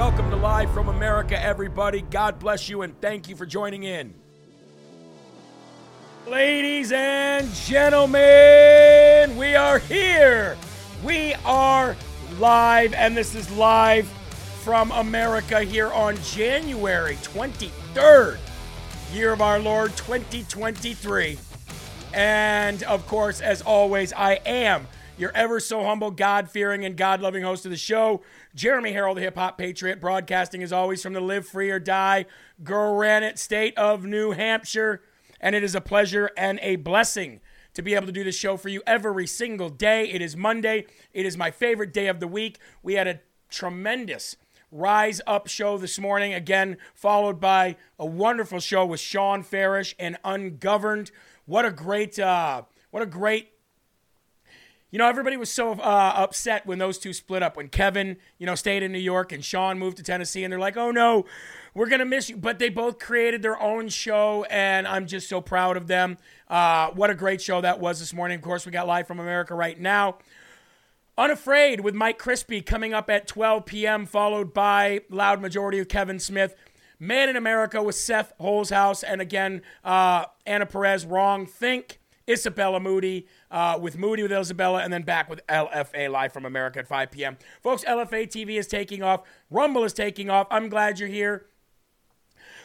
Welcome to Live from America, everybody. God bless you and thank you for joining in. Ladies and gentlemen, we are here. We are live, and this is live from America here on January 23rd, year of our Lord 2023. And of course, as always, I am your ever so humble, God fearing, and God loving host of the show, Jeremy Harrell, the hip hop patriot, broadcasting as always from the Live Free or Die Granite State of New Hampshire. And it is a pleasure and a blessing to be able to do this show for you every single day. It is Monday. It is my favorite day of the week. We had a tremendous Rise Up show this morning, again, followed by a wonderful show with Sean Farish and Ungoverned. What a great, uh, what a great you know, everybody was so uh, upset when those two split up. When Kevin, you know, stayed in New York and Sean moved to Tennessee, and they're like, "Oh no, we're gonna miss you." But they both created their own show, and I'm just so proud of them. Uh, what a great show that was this morning. Of course, we got live from America right now. Unafraid with Mike Crispi coming up at 12 p.m., followed by Loud Majority of Kevin Smith. Man in America with Seth Holehouse, and again, uh, Anna Perez, Wrong Think. Isabella Moody uh, with Moody with Isabella, and then back with LFA live from America at 5 p.m. Folks, LFA TV is taking off. Rumble is taking off. I'm glad you're here.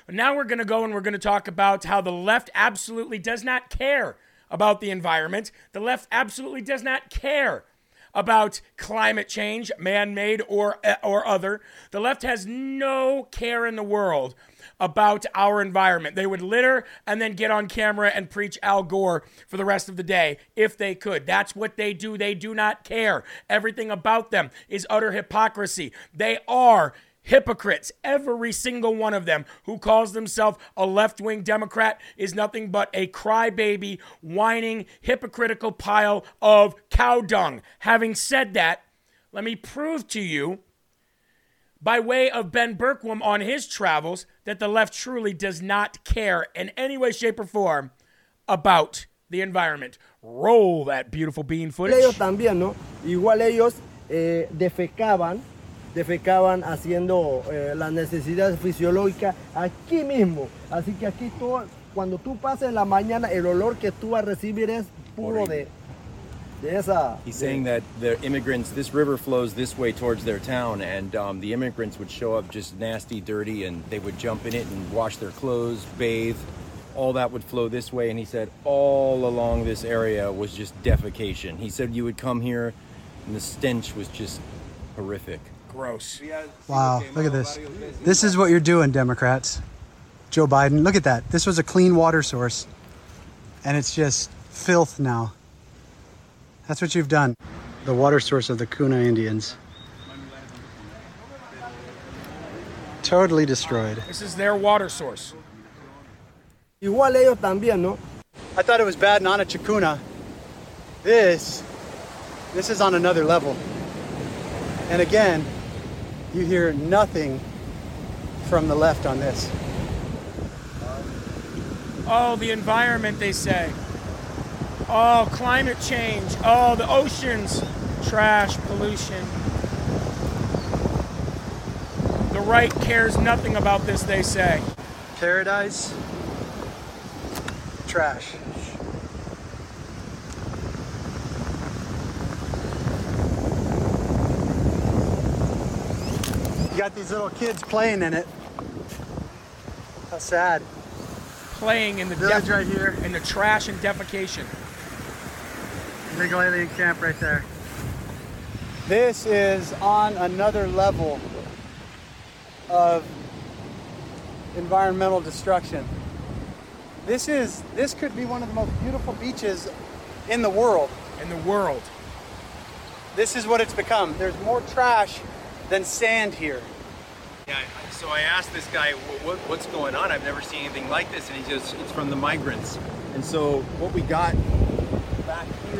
Now we're going to go and we're going to talk about how the left absolutely does not care about the environment. The left absolutely does not care about climate change, man-made or or other. The left has no care in the world about our environment. They would litter and then get on camera and preach Al Gore for the rest of the day if they could. That's what they do. They do not care. Everything about them is utter hypocrisy. They are hypocrites. Every single one of them who calls themselves a left wing Democrat is nothing but a crybaby, whining, hypocritical pile of cow dung. Having said that, let me prove to you by way of Ben Bergquam on his travels that the left truly does not care in any way, shape, or form about the environment. Roll that beautiful bean footage. Ellos también, ¿no? Igual ellos eh, defecaban, defecaban haciendo eh, las necesidades fisiológicas aquí mismo. Así que aquí todo, cuando tú pases en la mañana, el olor que tú vas a recibir es puro de, de esa. He's saying that the immigrants, this river flows this way towards their town, and um, the immigrants would show up just nasty, dirty, and they would jump in it and wash their clothes, bathe. All that would flow this way, and he said all along this area was just defecation. He said you would come here, and the stench was just horrific. Gross. Wow, look at this. This is what you're doing, Democrats. Joe Biden, look at that. This was a clean water source, and it's just filth now. That's what you've done. The water source of the Kuna Indians. Totally destroyed. This is their water source. Igual ellos también, ¿no? I thought it was bad in Chakuna. This, this is on another level. And again, you hear nothing from the left on this. Oh, the environment, they say. Oh, climate change. Oh, the oceans. Trash, pollution. The right cares nothing about this, they say. Paradise, trash. You got these little kids playing in it. How sad. playing in the Village right here. in the trash and defecation. Big alien camp right there. This is on another level of environmental destruction. This is this could be one of the most beautiful beaches in the world. In the world. This is what it's become. There's more trash than sand here. Yeah, so I asked this guy, what, what's going on? I've never seen anything like this. And he goes, it's from the migrants. And so what we got back here,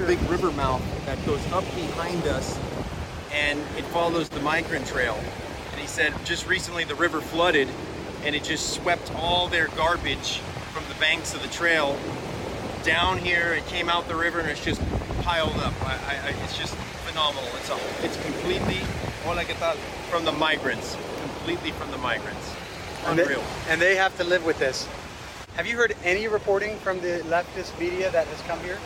big river mouth that goes up behind us and it follows the migrant trail. And he said just recently the river flooded and it just swept all their garbage from the banks of the trail down here. It came out the river and it's just piled up. I, I, it's just phenomenal. It's a, it's completely, hola, ¿qué tal? From the migrants, completely from the migrants. And they, Unreal. and they have to live with this. Have you heard any reporting from the leftist media that has come here?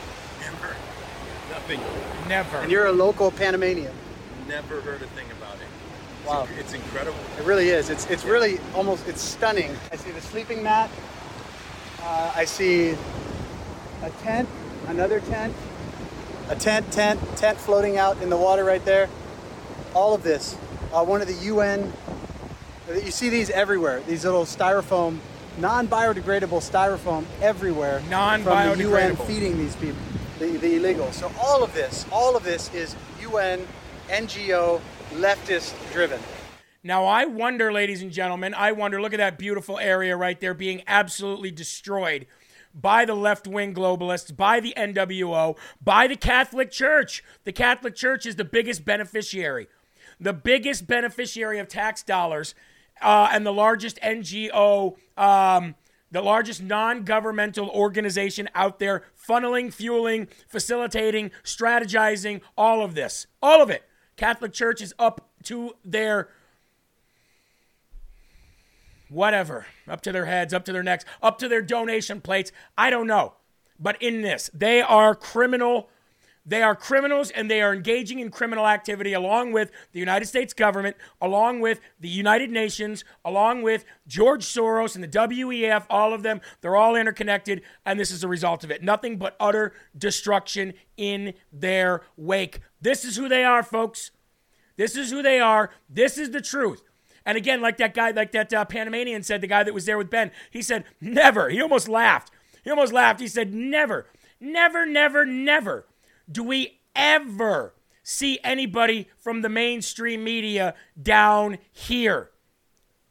Never, nothing. Never. And you're a local Panamanian. Never heard a thing about it. It's Wow. inc- It's incredible. It really is. It's it's really almost it's stunning. I see the sleeping mat. Uh, I see a tent, another tent, a tent, tent, tent floating out in the water right there. All of this. Uh, one of the UN. You see these everywhere. These little styrofoam, non-biodegradable styrofoam everywhere. From the UN Non-biodegradable. feeding these people, the, the illegals. So all of this, all of this is UN, NGO, leftist driven. Now, I wonder, ladies and gentlemen, I wonder, look at that beautiful area right there being absolutely destroyed by the left wing globalists, by the NWO, by the Catholic Church. The Catholic Church is the biggest beneficiary, the biggest beneficiary of tax dollars, uh, and the largest NGO. Um, the largest non governmental organization out there, funneling, fueling, facilitating, strategizing, all of this. All of it. Catholic Church is up to their whatever, up to their heads, up to their necks, up to their donation plates. I don't know. But in this, they are criminal. They are criminals and they are engaging in criminal activity along with the United States government, along with the United Nations, along with George Soros and the WEF, all of them. They're all interconnected, and this is a result of it. Nothing but utter destruction in their wake. This is who they are, folks. This is who they are. This is the truth. And again, like that guy, like that uh, Panamanian said, the guy that was there with Ben, he said, never. He almost laughed. He almost laughed. He said, never, never, never, never do we ever see anybody from the mainstream media down here.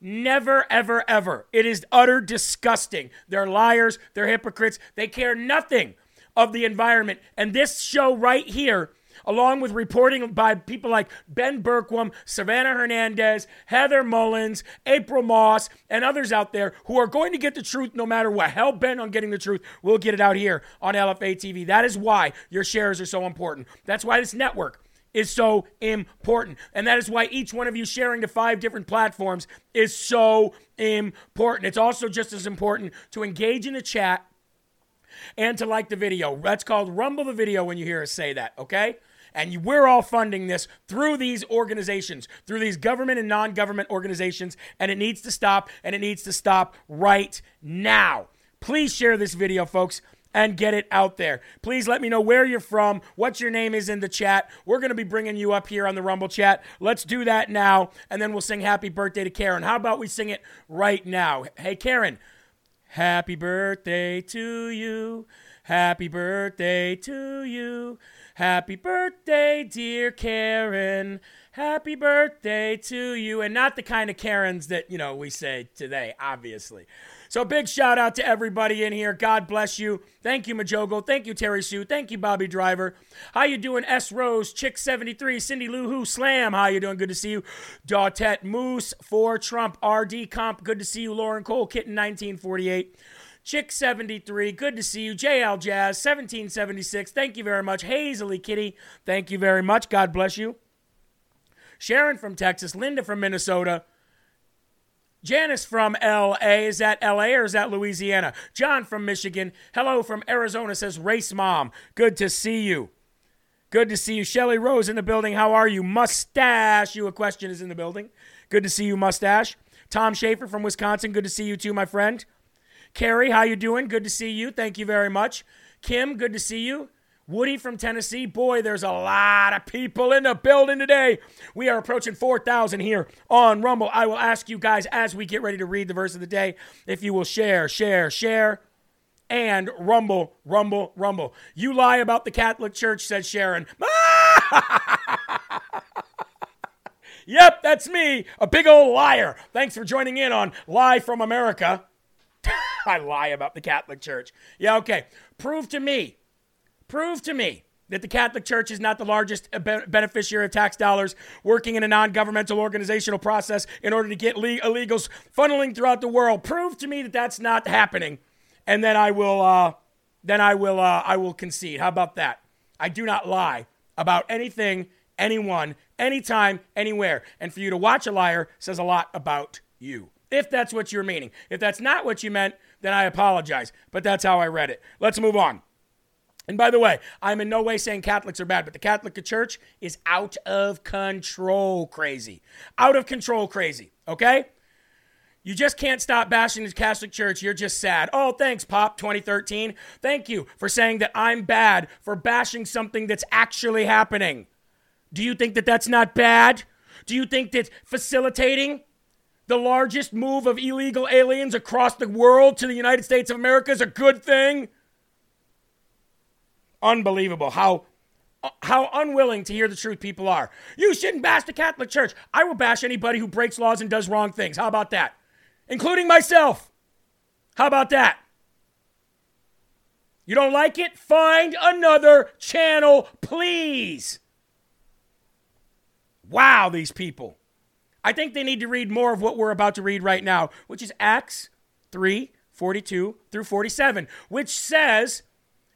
Never, ever, ever. It is utter disgusting. They're liars. They're hypocrites. They care nothing of the environment. And this show right here, along with reporting by people like Ben Bergquam, Savannah Hernandez, Heather Mullins, April Moss, and others out there who are going to get the truth no matter what. Hell bent on getting the truth. We'll get it out here on LFA TV. That is why your shares are so important. That's why this network is so important. And that is why each one of you sharing to five different platforms is so important. It's also just as important to engage in the chat and to like the video. That's called Rumble the Video when you hear us say that, okay? And we're all funding this through these organizations, through these government and non government organizations, and it needs to stop, and it needs to stop right now. Please share this video, folks and get it out there. Please let me know where you're from, what your name is in the chat. We're going to be bringing you up here on the Rumble chat. Let's do that now, and then we'll sing happy birthday to Karen. How about we sing it right now? Hey, Karen, happy birthday to you. Happy birthday to you. Happy birthday, dear Karen. Happy birthday to you. And not the kind of Karens that, you know, we say today, obviously. So big shout out to everybody in here. God bless you. Thank you, Majogo. Thank you, Terry Sue. Thank you, Bobby Driver. How you doing, S. Rose, Chick73, Cindy Lou Who, Slam. How you doing? Good to see you. Dautet Moose, for Trump, RD Comp. Good to see you, Lauren Cole, Kitten1948. Chick73, good to see you. JL Jazz, 1776, thank you very much. Hazily Kitty, thank you very much. God bless you. Sharon from Texas, Linda from Minnesota. Janice from LA. Is that LA or is that Louisiana? John from Michigan. Hello from Arizona says Race Mom. Good to see you. Good to see you. Shelly Rose in the building. How are you? Mustache. You a question is in the building. Good to see you, Mustache. Tom Schaefer from Wisconsin. Good to see you too, my friend. Carrie, how you doing? Good to see you. Thank you very much. Kim, good to see you. Woody from Tennessee. Boy, there's a lot of people in the building today. We are approaching 4,000 here on Rumble. I will ask you guys as we get ready to read the verse of the day if you will share, share, share, and rumble, rumble, rumble. You lie about the Catholic Church, said Sharon. yep, that's me, a big old liar. Thanks for joining in on Live from America. I lie about the Catholic Church. Yeah, okay. Prove to me Prove to me that the Catholic Church is not the largest beneficiary of tax dollars working in a non governmental organizational process in order to get le- illegals funneling throughout the world. Prove to me that that's not happening. And then I will, uh, then I will, uh, I will concede. How about that? I do not lie about anything, anyone, anytime, anywhere. And for you to watch a liar says a lot about you. If that's what you're meaning. If that's not what you meant, then I apologize. But that's how I read it. Let's move on. And by the way, I'm in no way saying Catholics are bad, but the Catholic Church is out of control crazy. Out of control crazy, okay? You just can't stop bashing the Catholic Church. You're just sad. Oh, thanks, Pop 2013. Thank you for saying that I'm bad for bashing something that's actually happening. Do you think that that's not bad? Do you think that facilitating the largest move of illegal aliens across the world to the United States of America is a good thing? Unbelievable how how unwilling to hear the truth people are. You shouldn't bash the Catholic Church. I will bash anybody who breaks laws and does wrong things. How about that? Including myself. How about that? You don't like it? Find another channel, please. Wow, these people. I think they need to read more of what we're about to read right now, which is Acts 3 42 through 47, which says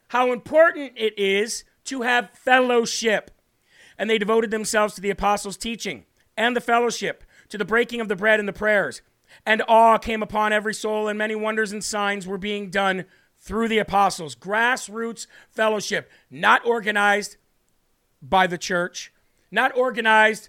how important it is to have fellowship. And they devoted themselves to the apostles' teaching and the fellowship, to the breaking of the bread and the prayers. And awe came upon every soul, and many wonders and signs were being done through the apostles. Grassroots fellowship, not organized by the church, not organized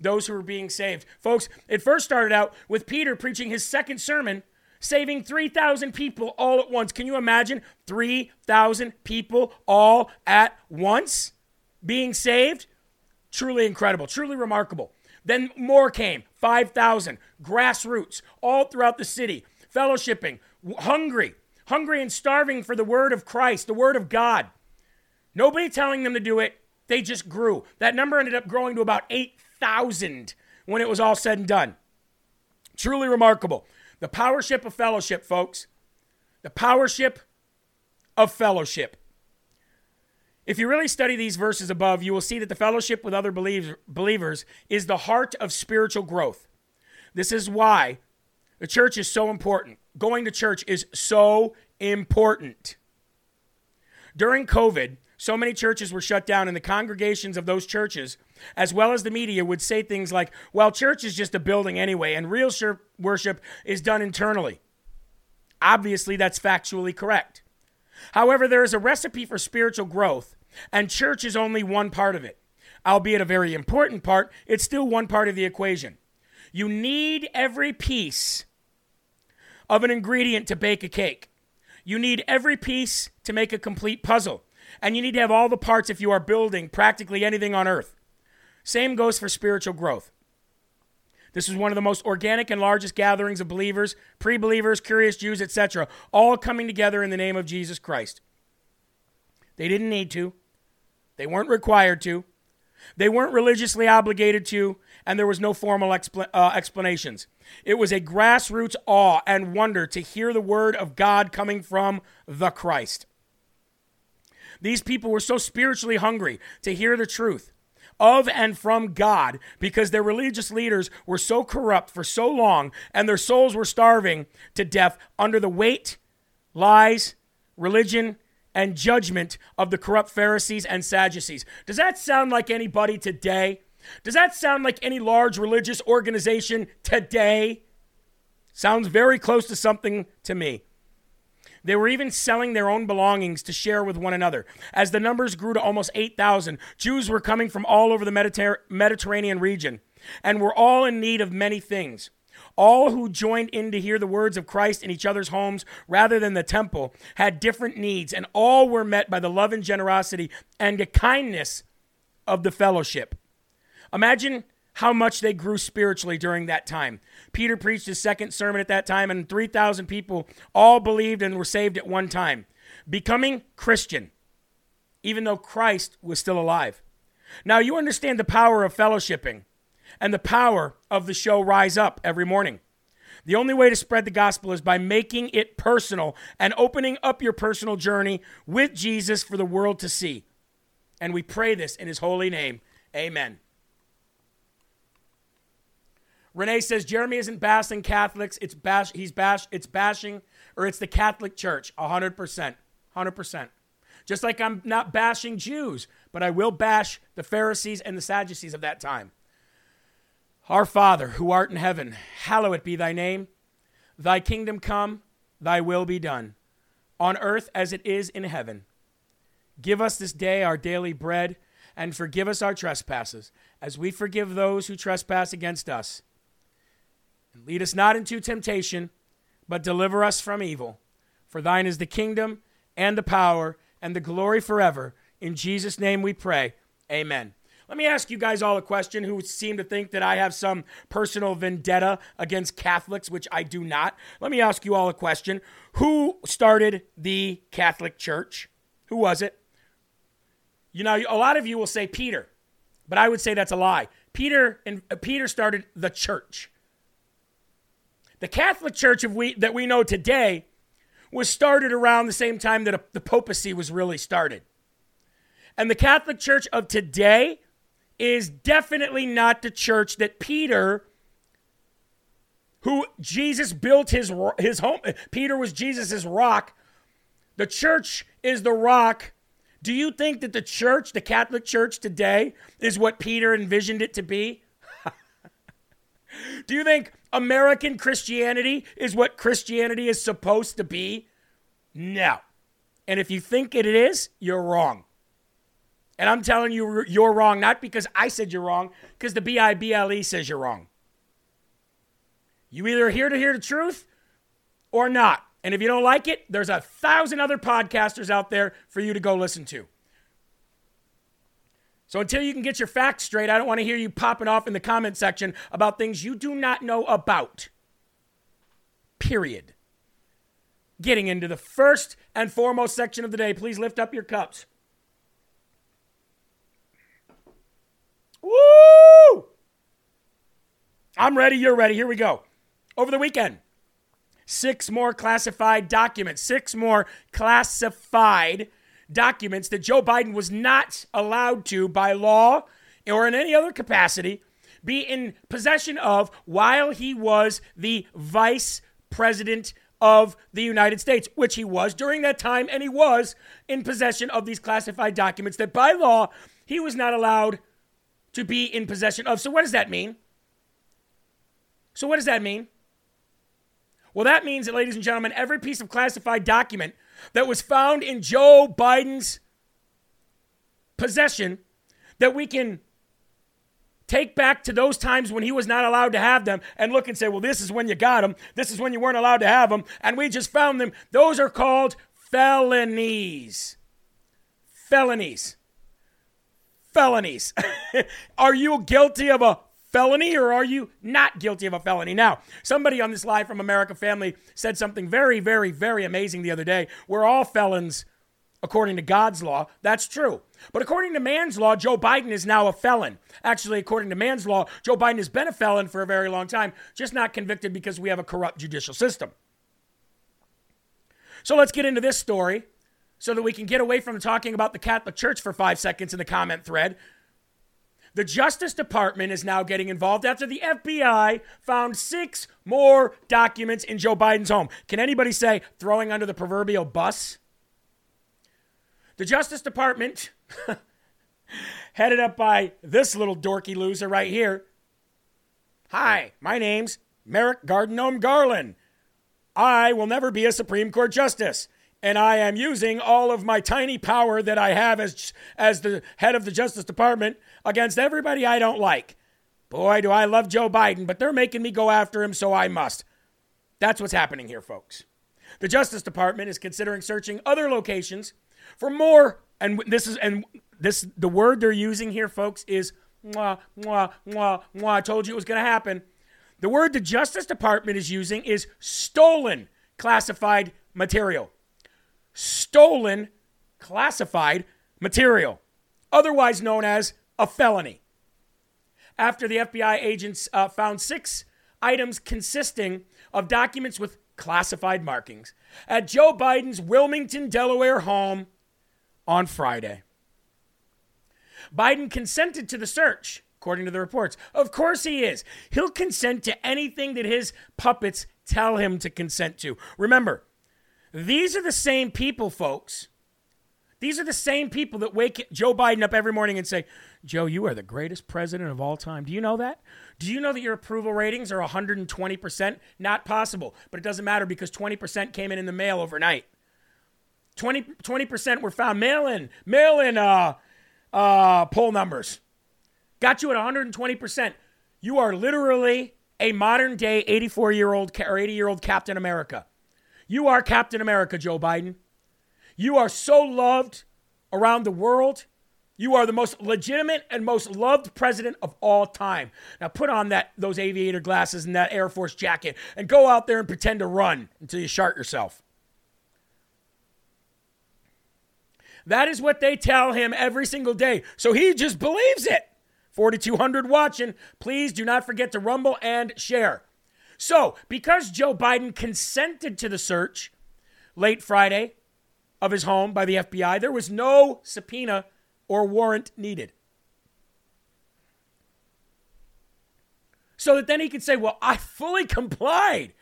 those who were being saved. Folks, it first started out with Peter preaching his second sermon saving 3,000 people all at once. Can you imagine 3,000 people all at once being saved? Truly incredible, truly remarkable. Then more came 5,000 grassroots all throughout the city, fellowshipping, hungry, hungry and starving for the word of Christ, the word of God. Nobody telling them to do it, they just grew. That number ended up growing to about 8,000 when it was all said and done. Truly remarkable. The powership of fellowship, folks. The powership of fellowship. If you really study these verses above, you will see that the fellowship with other believers is the heart of spiritual growth. This is why the church is so important. Going to church is so important. During COVID, so many churches were shut down, and the congregations of those churches, as well as the media, would say things like, well, church is just a building anyway, and real worship is done internally. Obviously, that's factually correct. However, there is a recipe for spiritual growth, and church is only one part of it. Albeit a very important part, it's still one part of the equation. You need every piece of an ingredient to bake a cake. You need every piece to make a complete puzzle and you need to have all the parts if you are building practically anything on earth. Same goes for spiritual growth. This is one of the most organic and largest gatherings of believers, pre believers, curious Jews, etc., all coming together in the name of Jesus Christ. They didn't need to, they weren't required to, they weren't religiously obligated to, and there was no formal expl- uh, explanations. It was a grassroots awe and wonder to hear the word of God coming from the Christ. These people were so spiritually hungry to hear the truth of and from God because their religious leaders were so corrupt for so long and their souls were starving to death under the weight, lies, religion, and judgment of the corrupt Pharisees and Sadducees. Does that sound like anybody today? Does that sound like any large religious organization today? Sounds very close to something to me. They were even selling their own belongings to share with one another. As the numbers grew to almost 8,000, Jews were coming from all over the Mediter- Mediterranean region and were all in need of many things. All who joined in to hear the words of Christ in each other's homes rather than the temple had different needs, and all were met by the love and generosity and the kindness of the fellowship. Imagine how much they grew spiritually during that time. Peter preached his second sermon at that time, and 3,000 people all believed and were saved at one time, becoming Christian, even though Christ was still alive. Now, you understand the power of fellowshipping and the power of the show Rise Up every morning. The only way to spread the gospel is by making it personal and opening up your personal journey with Jesus for the world to see. And we pray this in his holy name. Amen. Renee says Jeremy isn't bashing Catholics. It's bash. He's bash. It's bashing, or it's the Catholic Church. hundred percent. Hundred percent. Just like I'm not bashing Jews, but I will bash the Pharisees and the Sadducees of that time. Our Father, who art in heaven, hallowed be thy name. Thy kingdom come, thy will be done, on earth as it is in heaven. Give us this day our daily bread, and forgive us our trespasses, as we forgive those who trespass against us and lead us not into temptation, but deliver us from evil. For thine is the kingdom and the power and the glory forever. In Jesus' name we pray. Amen. Let me ask you guys all a question who seem to think that I have some personal vendetta against Catholics, which I do not. Let me ask you all a question. Who started the Catholic Church? Who was it? You know, a lot of you will say Peter, but I would say that's a lie. Peter and uh, Peter started the church. The Catholic Church we, that we know today was started around the same time that a, the papacy was really started. And the Catholic Church of today is definitely not the church that Peter, who Jesus built his, his home, Peter was Jesus' rock. The church is the rock. Do you think that the church, the Catholic Church today, is what Peter envisioned it to be? Do you think American Christianity is what Christianity is supposed to be? No. And if you think it is, you're wrong. And I'm telling you, you're wrong, not because I said you're wrong, because the B I B L E says you're wrong. You either here to hear the truth or not. And if you don't like it, there's a thousand other podcasters out there for you to go listen to. So until you can get your facts straight, I don't want to hear you popping off in the comment section about things you do not know about. Period. Getting into the first and foremost section of the day, please lift up your cups. Woo! I'm ready, you're ready. Here we go. Over the weekend, six more classified documents, six more classified documents that Joe Biden was not allowed to, by law or in any other capacity, be in possession of while he was the vice president of the United States, which he was during that time, and he was in possession of these classified documents that by law he was not allowed to be in possession of. So, what does that mean? So, what does that mean? Well, that means that, ladies and gentlemen, every piece of classified document that was found in Joe Biden's possession that we can take back to those times when he was not allowed to have them and look and say, well, this is when you got them. This is when you weren't allowed to have them. And we just found them. Those are called felonies. Felonies. Felonies. are you guilty of a felony or are you not guilty of a felony? Now, somebody on this live from America Family said something very, very, very amazing the other day. We're all felons according to God's law. That's true. But according to man's law, Joe Biden is now a felon. Actually, according to man's law, Joe Biden has been a felon for a very long time, just not convicted because we have a corrupt judicial system. So let's get into this story so that we can get away from talking about the Catholic Church for five seconds in the comment thread the Justice Department is now getting involved after the FBI found six more documents in Joe Biden's home. Can anybody say throwing under the proverbial bus? The Justice Department, headed up by this little dorky loser right here. Hi, my name's Merrick Gardenome Garland. I will never be a Supreme Court justice, and I am using all of my tiny power that I have as as the head of the Justice Department against everybody I don't like. Boy, do I love Joe Biden, but they're making me go after him, so I must. That's what's happening here, folks. The Justice Department is considering searching other locations for more and this is and this the word they're using here folks is mwah mwah mwah mwah I told you it was to happen. The word the Justice Department is using is stolen classified material. Stolen classified material, otherwise known as a felony. After the FBI agents uh, found six items consisting of documents with classified markings at Joe Biden's Wilmington, Delaware home on Friday. Biden consented to the search, according to the reports. Of course he is. He'll consent to anything that his puppets tell him to consent to. Remember, these are the same people, folks. These are the same people that wake Joe Biden up every morning and say, Joe, you are the greatest president of all time. Do you know that? Do you know that your approval ratings are 120%? Not possible, but it doesn't matter because 20% came in in the mail overnight. 20, 20% were found mail in, mail in uh, uh, poll numbers. Got you at 120%. You are literally a modern day 84 year old or 80 year old Captain America. You are Captain America, Joe Biden. You are so loved around the world. You are the most legitimate and most loved president of all time. Now put on that those aviator glasses and that Air Force jacket and go out there and pretend to run until you shart yourself. That is what they tell him every single day. So he just believes it. 4200 watching. Please do not forget to rumble and share. So, because Joe Biden consented to the search late Friday of his home by the FBI, there was no subpoena or warrant needed. So that then he could say, Well, I fully complied.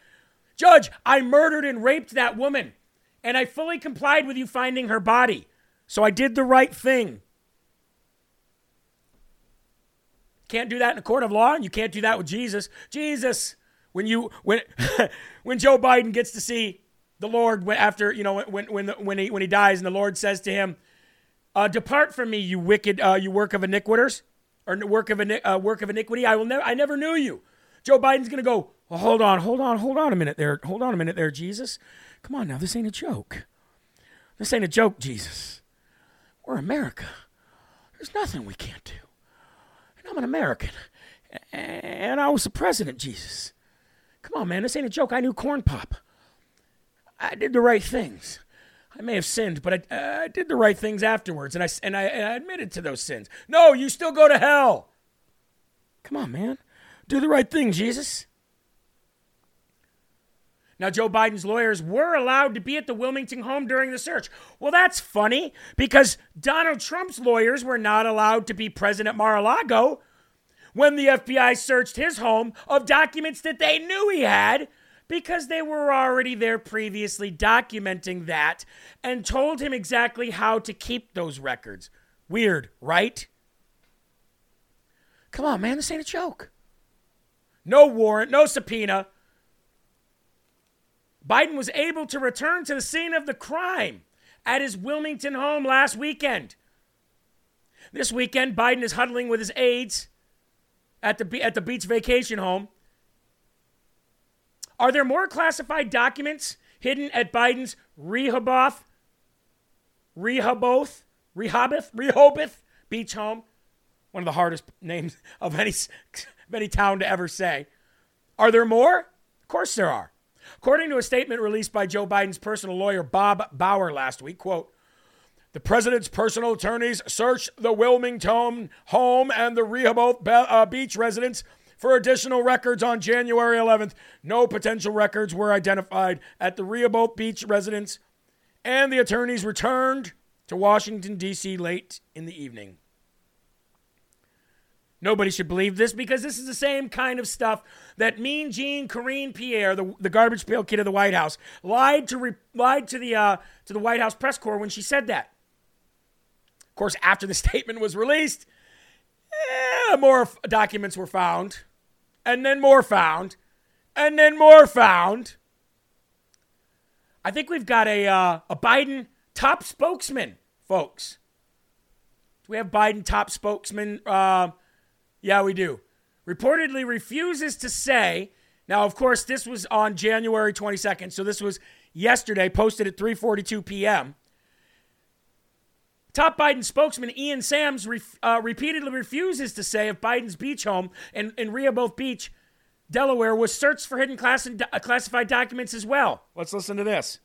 Judge, I murdered and raped that woman, and I fully complied with you finding her body. So I did the right thing. Can't do that in a court of law, and you can't do that with Jesus. Jesus, when you when when Joe Biden gets to see the Lord after you know when when when he when he dies, and the Lord says to him, uh, "Depart from me, you wicked, uh, you work of iniquitors, or work of uh, work of iniquity. I will never, I never knew you." Joe Biden's gonna go. Well, hold on, hold on, hold on a minute there. Hold on a minute there, Jesus. Come on now, this ain't a joke. This ain't a joke, Jesus. We're America. There's nothing we can't do. And I'm an American. And I was the president, Jesus. Come on, man. This ain't a joke. I knew Corn Pop. I did the right things. I may have sinned, but I, uh, I did the right things afterwards, and I, and, I, and I admitted to those sins. No, you still go to hell. Come on, man. Do the right thing, Jesus. Now, Joe Biden's lawyers were allowed to be at the Wilmington home during the search. Well, that's funny because Donald Trump's lawyers were not allowed to be present at Mar a Lago when the FBI searched his home of documents that they knew he had because they were already there previously documenting that and told him exactly how to keep those records. Weird, right? Come on, man, this ain't a joke. No warrant, no subpoena. Biden was able to return to the scene of the crime at his Wilmington home last weekend. This weekend, Biden is huddling with his aides at the, at the beach vacation home. Are there more classified documents hidden at Biden's Rehoboth, Rehoboth, Rehoboth, Rehoboth beach home? One of the hardest names of any, of any town to ever say. Are there more? Of course there are. According to a statement released by Joe Biden's personal lawyer, Bob Bauer, last week, quote, the president's personal attorneys searched the Wilmington home and the Rehoboth uh, Beach residence for additional records on January 11th. No potential records were identified at the Rehoboth Beach residence, and the attorneys returned to Washington, D.C. late in the evening. Nobody should believe this because this is the same kind of stuff that Mean Jean Karine Pierre, the, the garbage pail kid of the White House, lied to re, lied to the uh, to the White House press corps when she said that. Course, after the statement was released, eh, more f- documents were found, and then more found, and then more found. I think we've got a uh, a Biden top spokesman, folks. Do we have Biden top spokesman? Uh, yeah, we do. Reportedly refuses to say. Now, of course, this was on January 22nd, so this was yesterday, posted at 3:42 p.m. Top Biden spokesman Ian Sams re- uh, repeatedly refuses to say if Biden's beach home in, in Rehoboth Beach, Delaware, was searched for hidden class- uh, classified documents as well. Let's listen to this.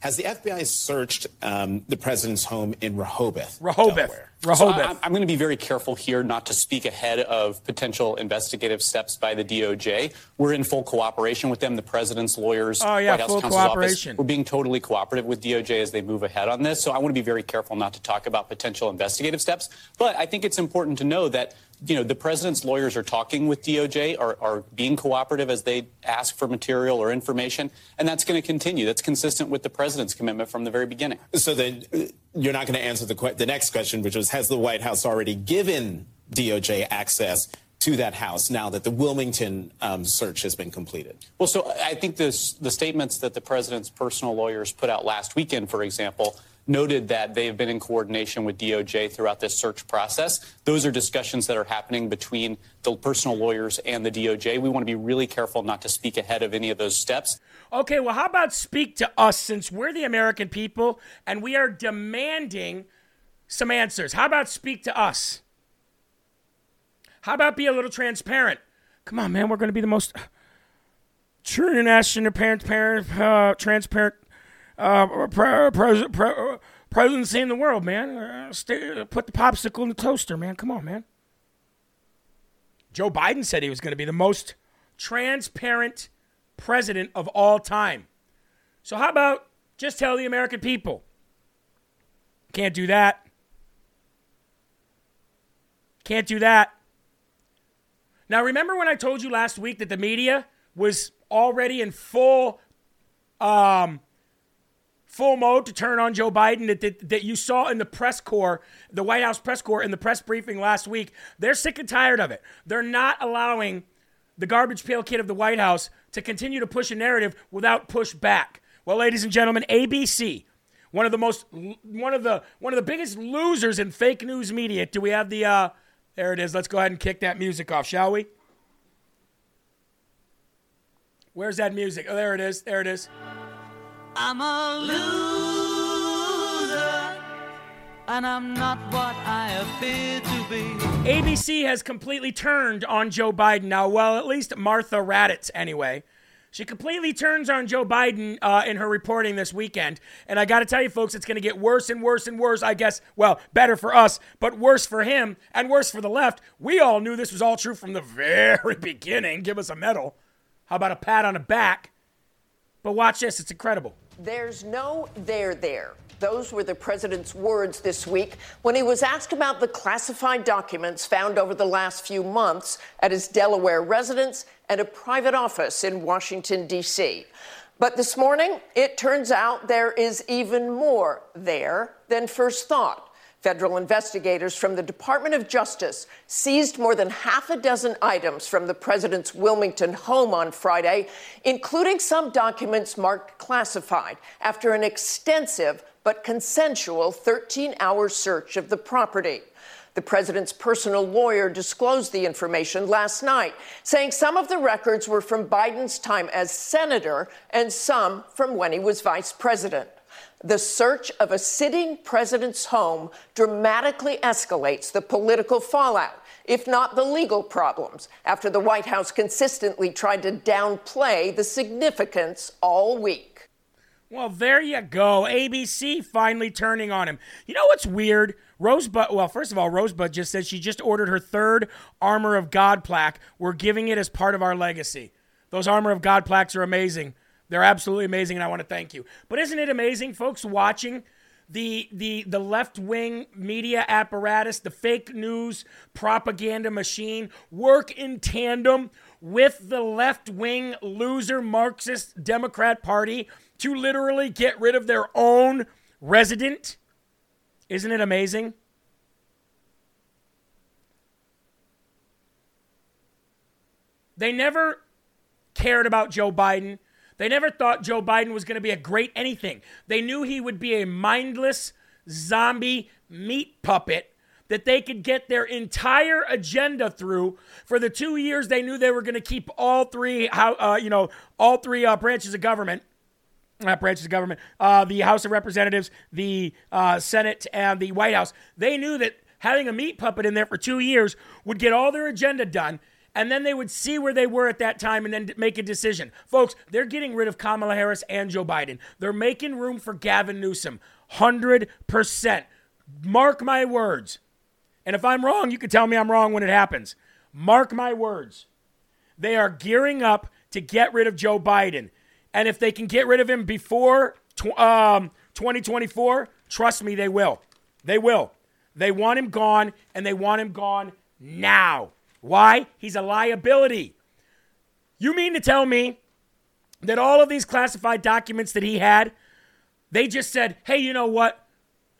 Has the FBI searched um, the president's home in Rehoboth? Rehoboth. Delaware? Rehoboth. So I'm, I'm going to be very careful here not to speak ahead of potential investigative steps by the DOJ. We're in full cooperation with them. The president's lawyers, Oh, yeah, White House counsel's cooperation. office, we're being totally cooperative with DOJ as they move ahead on this. So I want to be very careful not to talk about potential investigative steps. But I think it's important to know that you know the president's lawyers are talking with DOJ, are, are being cooperative as they ask for material or information, and that's going to continue. That's consistent with the president's commitment from the very beginning. So then uh, you're not going to answer the, que- the next question, which was Has the White House already given DOJ access to that house now that the Wilmington um, search has been completed? Well, so I think this, the statements that the president's personal lawyers put out last weekend, for example, noted that they have been in coordination with DOJ throughout this search process. Those are discussions that are happening between the personal lawyers and the DOJ. We want to be really careful not to speak ahead of any of those steps. Okay, well, how about speak to us since we're the American people and we are demanding some answers? How about speak to us? How about be a little transparent? Come on, man, we're going to be the most true international transparent, uh, transparent uh, pre- pre- pre- presidency in the world, man. Uh, stay, put the popsicle in the toaster, man. Come on, man. Joe Biden said he was going to be the most transparent president of all time. So, how about just tell the American people? Can't do that. Can't do that. Now, remember when I told you last week that the media was already in full, um, full mode to turn on Joe Biden? That, that that you saw in the press corps, the White House press corps, in the press briefing last week. They're sick and tired of it. They're not allowing the garbage pail kid of the White House to continue to push a narrative without pushback. Well, ladies and gentlemen, ABC, one of the most, one of the, one of the biggest losers in fake news media. Do we have the? Uh, there it is. Let's go ahead and kick that music off, shall we? Where's that music? Oh, there it is. There it is. I'm a loser, and I'm not what I appear to be. ABC has completely turned on Joe Biden now. Well, at least Martha Raddatz, anyway. She completely turns on Joe Biden uh, in her reporting this weekend. And I got to tell you, folks, it's going to get worse and worse and worse. I guess, well, better for us, but worse for him and worse for the left. We all knew this was all true from the very beginning. Give us a medal. How about a pat on the back? But watch this, it's incredible. There's no there there. Those were the president's words this week when he was asked about the classified documents found over the last few months at his Delaware residence and a private office in Washington, D.C. But this morning, it turns out there is even more there than first thought. Federal investigators from the Department of Justice seized more than half a dozen items from the president's Wilmington home on Friday, including some documents marked classified, after an extensive but consensual 13 hour search of the property. The president's personal lawyer disclosed the information last night, saying some of the records were from Biden's time as senator and some from when he was vice president. The search of a sitting president's home dramatically escalates the political fallout, if not the legal problems, after the White House consistently tried to downplay the significance all week. Well, there you go. ABC finally turning on him. You know what's weird? Rosebud, well, first of all, Rosebud just said she just ordered her third Armor of God plaque. We're giving it as part of our legacy. Those Armor of God plaques are amazing. They're absolutely amazing, and I want to thank you. But isn't it amazing, folks, watching the the the left wing media apparatus, the fake news propaganda machine work in tandem with the left wing loser Marxist Democrat Party to literally get rid of their own resident. Isn't it amazing? They never cared about Joe Biden. They never thought Joe Biden was going to be a great anything. They knew he would be a mindless zombie meat puppet that they could get their entire agenda through for the two years they knew they were going to keep all three, uh, you know, all three uh, branches of government. Uh, branches of government, uh, the House of Representatives, the uh, Senate, and the White House. They knew that having a meat puppet in there for two years would get all their agenda done and then they would see where they were at that time and then make a decision. Folks, they're getting rid of Kamala Harris and Joe Biden. They're making room for Gavin Newsom. 100%. Mark my words. And if I'm wrong, you can tell me I'm wrong when it happens. Mark my words. They are gearing up to get rid of Joe Biden. And if they can get rid of him before um, 2024, trust me, they will. They will. They want him gone, and they want him gone now. Why? He's a liability. You mean to tell me that all of these classified documents that he had, they just said, hey, you know what?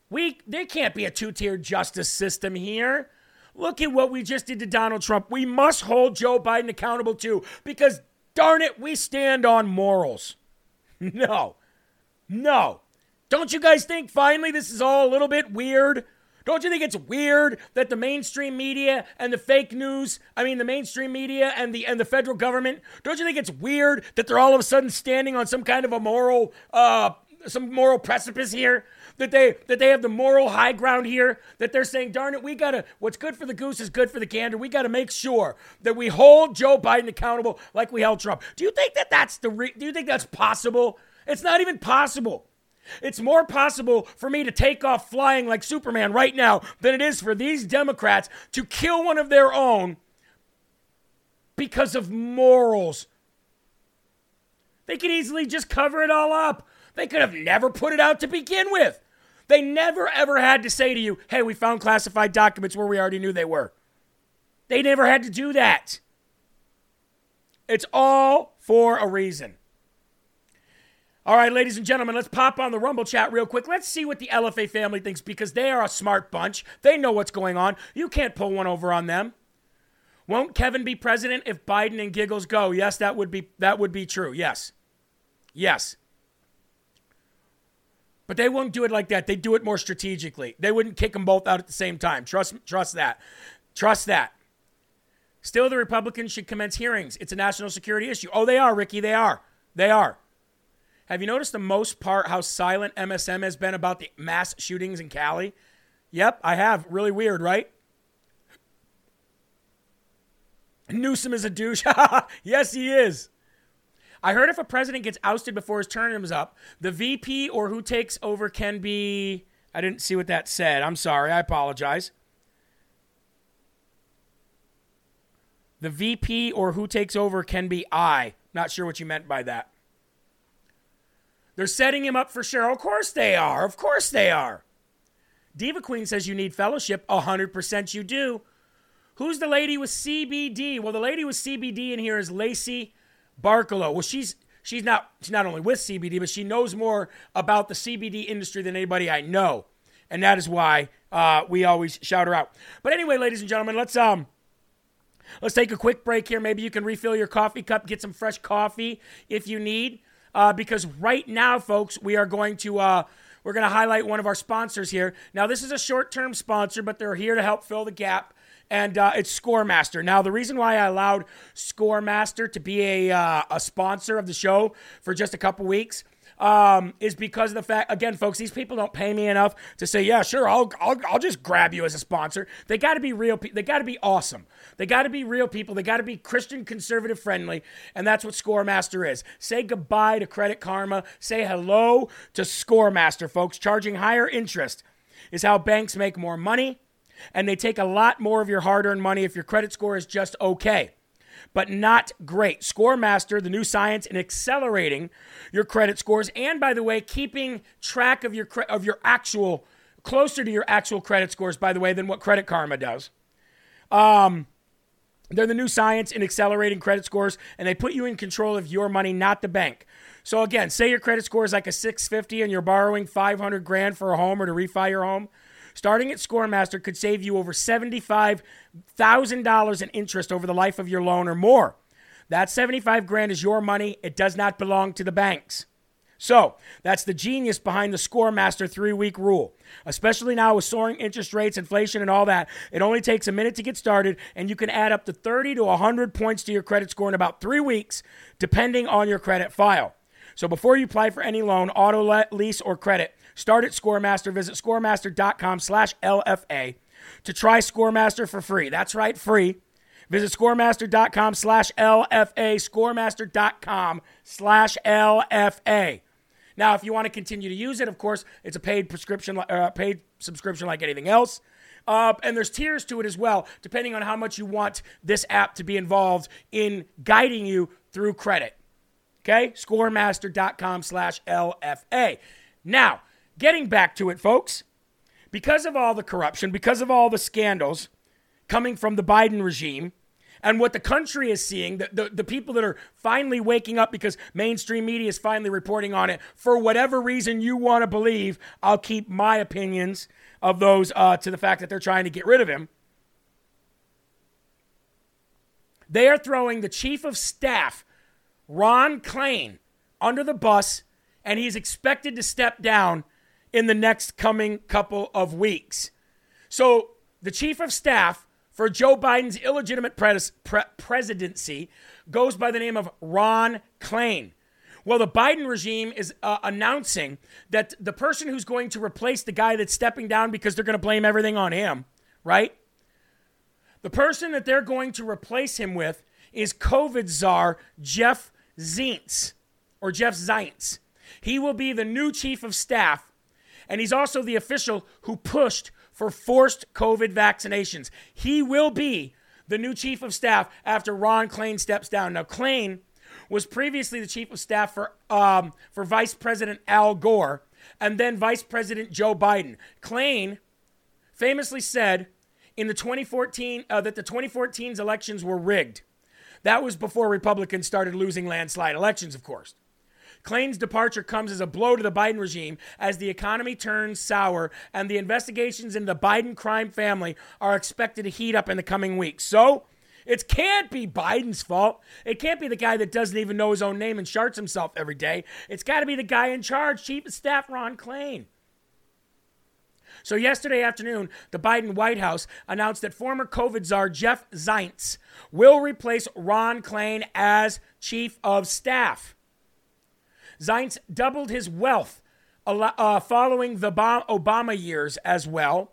We there can't be a two-tiered justice system here. Look at what we just did to Donald Trump. We must hold Joe Biden accountable too, because darn it, we stand on morals. No. No. Don't you guys think finally this is all a little bit weird? Don't you think it's weird that the mainstream media and the fake news, I mean the mainstream media and the and the federal government, don't you think it's weird that they're all of a sudden standing on some kind of a moral uh some moral precipice here? That they that they have the moral high ground here, that they're saying, darn it, we gotta what's good for the goose is good for the gander. We gotta make sure that we hold Joe Biden accountable like we held Trump. Do you think that that's the re- do you think that's possible? It's not even possible. It's more possible for me to take off flying like Superman right now than it is for these Democrats to kill one of their own because of morals. They could easily just cover it all up. They could have never put it out to begin with. They never ever had to say to you, hey, we found classified documents where we already knew they were. They never had to do that. It's all for a reason. All right, ladies and gentlemen, let's pop on the Rumble chat real quick. Let's see what the LFA family thinks because they are a smart bunch. They know what's going on. You can't pull one over on them. Won't Kevin be president if Biden and Giggles go? Yes, that would be that would be true. Yes. Yes. But they won't do it like that. They do it more strategically. They wouldn't kick them both out at the same time. Trust trust that. Trust that. Still the Republicans should commence hearings. It's a national security issue. Oh, they are, Ricky. They are. They are. Have you noticed the most part how silent MSM has been about the mass shootings in Cali? Yep, I have. Really weird, right? Newsom is a douche. yes, he is. I heard if a president gets ousted before his term is up, the VP or who takes over can be. I didn't see what that said. I'm sorry. I apologize. The VP or who takes over can be I. Not sure what you meant by that. They're setting him up for sure. Of course they are. Of course they are. Diva Queen says you need fellowship. 100% you do. Who's the lady with CBD? Well, the lady with CBD in here is Lacey Barkalow. Well, she's she's not she's not only with CBD, but she knows more about the CBD industry than anybody I know, and that is why uh, we always shout her out. But anyway, ladies and gentlemen, let's um let's take a quick break here. Maybe you can refill your coffee cup, get some fresh coffee if you need uh, because right now, folks, we are going to. Uh, we're going to highlight one of our sponsors here. Now, this is a short term sponsor, but they're here to help fill the gap, and uh, it's Scoremaster. Now, the reason why I allowed Scoremaster to be a, uh, a sponsor of the show for just a couple weeks um, is because of the fact, again, folks, these people don't pay me enough to say, yeah, sure, I'll, I'll, I'll just grab you as a sponsor. They got to be real. Pe- they got to be awesome. They got to be real people. They got to be Christian conservative friendly. And that's what Scoremaster is. Say goodbye to Credit Karma. Say hello to Scoremaster, folks. Charging higher interest is how banks make more money. And they take a lot more of your hard earned money if your credit score is just okay but not great. Scoremaster, the new science in accelerating your credit scores, and by the way, keeping track of your of your actual closer to your actual credit scores, by the way, than what Credit Karma does. Um, they're the new science in accelerating credit scores, and they put you in control of your money, not the bank. So again, say your credit score is like a 650 and you're borrowing 500 grand for a home or to refi your home. Starting at Scoremaster could save you over $75,000 in interest over the life of your loan or more. That 75 grand is your money. It does not belong to the banks. So that's the genius behind the Scoremaster three week rule. Especially now with soaring interest rates, inflation, and all that, it only takes a minute to get started, and you can add up to 30 to 100 points to your credit score in about three weeks, depending on your credit file. So before you apply for any loan, auto lease, or credit, start at Scoremaster. Visit scoremaster.com slash LFA to try Scoremaster for free. That's right, free. Visit scoremaster.com slash LFA, scoremaster.com slash LFA. Now, if you want to continue to use it, of course, it's a paid prescription, uh, paid subscription like anything else. Uh, and there's tiers to it as well, depending on how much you want this app to be involved in guiding you through credit. Okay, scoremaster.com slash LFA. Now, getting back to it, folks, because of all the corruption, because of all the scandals coming from the Biden regime, and what the country is seeing, the, the, the, people that are finally waking up because mainstream media is finally reporting on it, for whatever reason you want to believe, I'll keep my opinions of those uh, to the fact that they're trying to get rid of him. They are throwing the chief of staff, Ron Klain, under the bus, and he's expected to step down in the next coming couple of weeks. So the chief of staff for Joe Biden's illegitimate pre- presidency goes by the name of Ron Klain. Well, the Biden regime is uh, announcing that the person who's going to replace the guy that's stepping down because they're going to blame everything on him, right? The person that they're going to replace him with is COVID czar Jeff Zients, or Jeff Zients. He will be the new chief of staff, and he's also the official who pushed for forced COVID vaccinations. He will be the new chief of staff after Ron Klain steps down. Now, Klain was previously the chief of staff for, um, for Vice President Al Gore and then Vice President Joe Biden. Klain famously said in the 2014 uh, that the 2014's elections were rigged. That was before Republicans started losing landslide elections, of course. Klain's departure comes as a blow to the Biden regime as the economy turns sour and the investigations into the Biden crime family are expected to heat up in the coming weeks. So, it can't be Biden's fault. It can't be the guy that doesn't even know his own name and sharts himself every day. It's got to be the guy in charge, Chief of Staff Ron Klain. So, yesterday afternoon, the Biden White House announced that former COVID czar Jeff Zients will replace Ron Klain as Chief of Staff. Zients doubled his wealth uh, following the Obama years as well.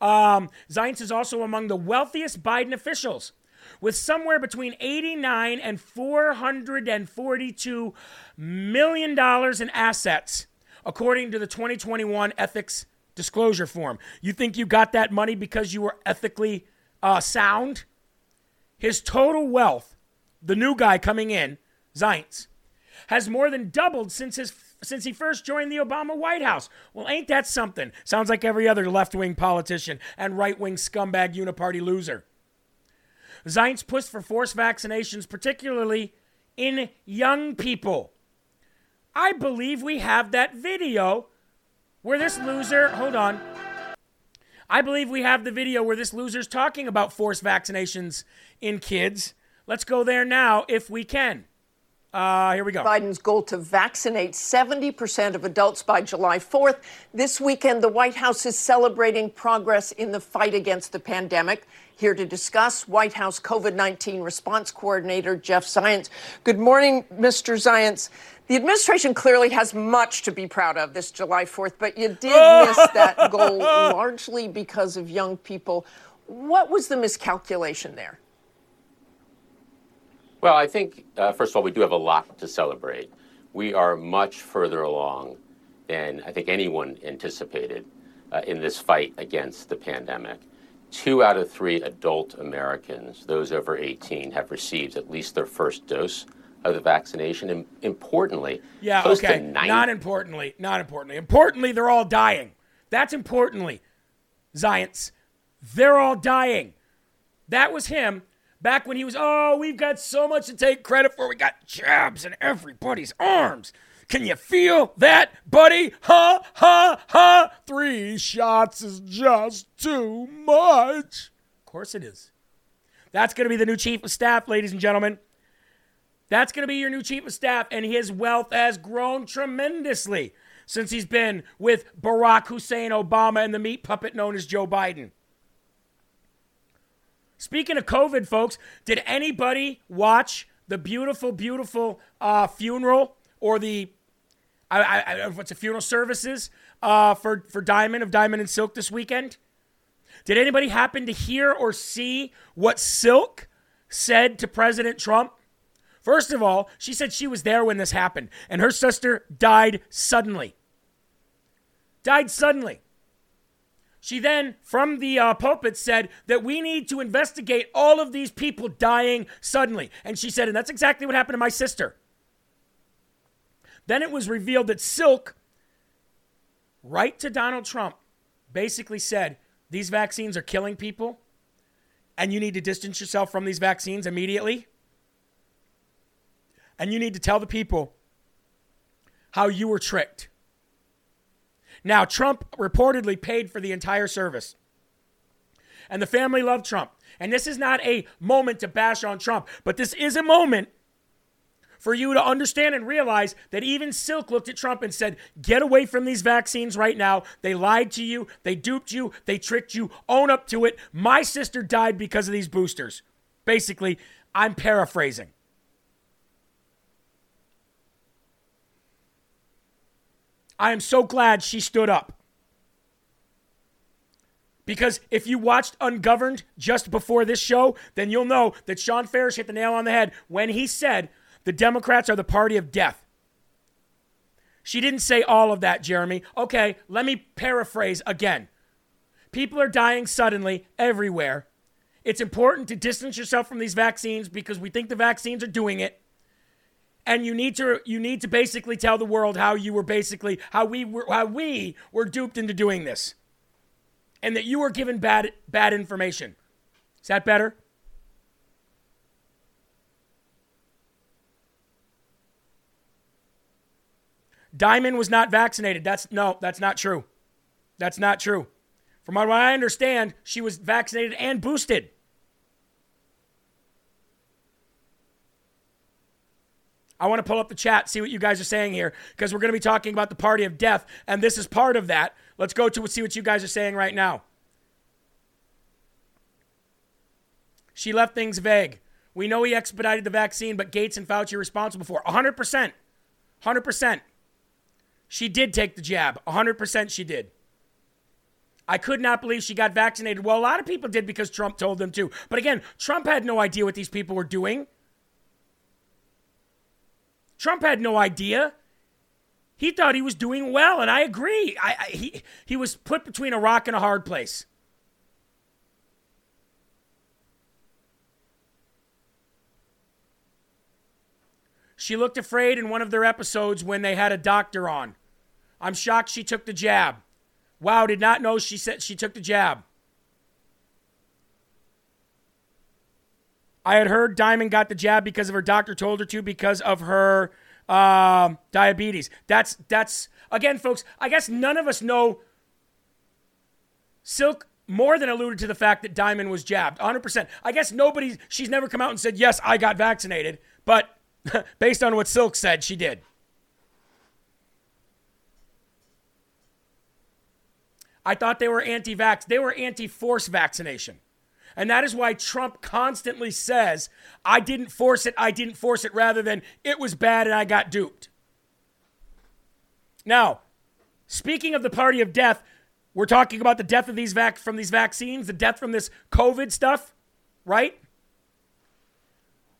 Um, Zients is also among the wealthiest Biden officials, with somewhere between 89 and 442 million dollars in assets, according to the 2021 ethics disclosure form. You think you got that money because you were ethically uh, sound? His total wealth, the new guy coming in, Zients, has more than doubled since his since he first joined the Obama White House. Well, ain't that something? Sounds like every other left-wing politician and right-wing scumbag uniparty loser. Zients pushed for forced vaccinations, particularly in young people. I believe we have that video where this loser, hold on. I believe we have the video where this loser's talking about forced vaccinations in kids. Let's go there now if we can. Uh, here we go. Biden's goal to vaccinate 70% of adults by July 4th. This weekend, the White House is celebrating progress in the fight against the pandemic. Here to discuss, White House COVID 19 response coordinator Jeff Zients. Good morning, Mr. Zients. The administration clearly has much to be proud of this July 4th, but you did miss that goal largely because of young people. What was the miscalculation there? Well, I think, uh, first of all, we do have a lot to celebrate. We are much further along than I think anyone anticipated uh, in this fight against the pandemic. Two out of three adult Americans, those over 18, have received at least their first dose of the vaccination. And importantly, yeah, okay, not importantly, not importantly. Importantly, they're all dying. That's importantly, Zients. They're all dying. That was him back when he was, oh, we've got so much to take credit for. We got jabs in everybody's arms. Can you feel that, buddy? Ha, ha, ha. Three shots is just too much. Of course it is. That's going to be the new chief of staff, ladies and gentlemen. That's going to be your new chief of staff, and his wealth has grown tremendously since he's been with Barack Hussein Obama and the meat puppet known as Joe Biden. Speaking of COVID, folks, did anybody watch the beautiful, beautiful uh, funeral or the I, I, I if a funeral services uh, for for Diamond of Diamond and Silk this weekend? Did anybody happen to hear or see what Silk said to President Trump? First of all, she said she was there when this happened, and her sister died suddenly. Died suddenly. She then, from the uh, pulpit, said that we need to investigate all of these people dying suddenly. And she said, and that's exactly what happened to my sister. Then it was revealed that Silk, right to Donald Trump, basically said, these vaccines are killing people, and you need to distance yourself from these vaccines immediately. And you need to tell the people how you were tricked. Now, Trump reportedly paid for the entire service. And the family loved Trump. And this is not a moment to bash on Trump, but this is a moment for you to understand and realize that even Silk looked at Trump and said, Get away from these vaccines right now. They lied to you, they duped you, they tricked you. Own up to it. My sister died because of these boosters. Basically, I'm paraphrasing. I am so glad she stood up. Because if you watched Ungoverned just before this show, then you'll know that Shawn Farash hit the nail on the head when he said the Democrats are the party of death. She didn't say all of that, Jeremy. Okay, let me paraphrase again. People are dying suddenly everywhere. It's important to distance yourself from these vaccines because we think the vaccines are doing it and you need to you need to basically tell the world how you were basically how we were how we were duped into doing this. And that you were given bad bad information. Is that better? Diamond was not vaccinated. That's no that's not true. That's not true. From what i understand she was vaccinated and boosted I want to pull up the chat, see what you guys are saying here, because we're going to be talking about the party of death, and this is part of that. Let's go to see what you guys are saying right now. She left things vague. We know he expedited the vaccine, but Gates and Fauci are responsible for 100%. 100%. She did take the jab. 100% she did. I could not believe she got vaccinated. Well, a lot of people did because Trump told them to. But again, Trump had no idea what these people were doing. Trump had no idea. He thought he was doing well, and I agree. I, I, he, he was put between a rock and a hard place. She looked afraid in one of their episodes when they had a doctor on. I'm shocked she took the jab. Wow, did not know she said she took the jab. I had heard Diamond got the jab because of her doctor told her to because of her um, diabetes. That's that's again, folks. I guess none of us know. Silk more than alluded to the fact that Diamond was jabbed, 100%. I guess nobody. She's never come out and said yes, I got vaccinated, but based on what Silk said, she did. I thought they were anti vax. They were anti force vaccination. And that is why Trump constantly says, I didn't force it, I didn't force it, rather than it was bad and I got duped. Now, speaking of the party of death, we're talking about the death of these vac- from these vaccines, the death from this COVID stuff, right?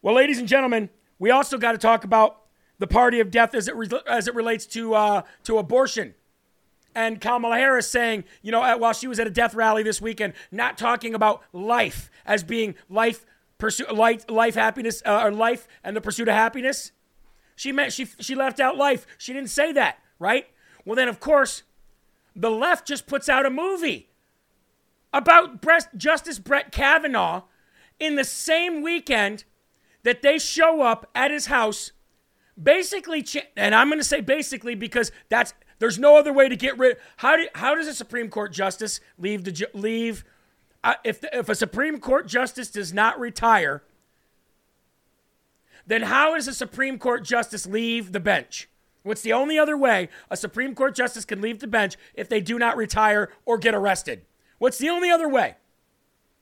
Well, ladies and gentlemen, we also got to talk about the party of death as it, re- as it relates to, uh, to abortion and Kamala Harris saying, you know, while she was at a death rally this weekend, not talking about life as being life, pursue, life, life happiness, uh, or life and the pursuit of happiness. She meant she she left out life. She didn't say that, right? Well, then of course, the left just puts out a movie about Justice Brett Kavanaugh in the same weekend that they show up at his house basically and i'm going to say basically because that's there's no other way to get rid. How do how does a Supreme Court justice leave the leave? Uh, if the, if a Supreme Court justice does not retire, then how does a Supreme Court justice leave the bench? What's the only other way a Supreme Court justice can leave the bench if they do not retire or get arrested? What's the only other way?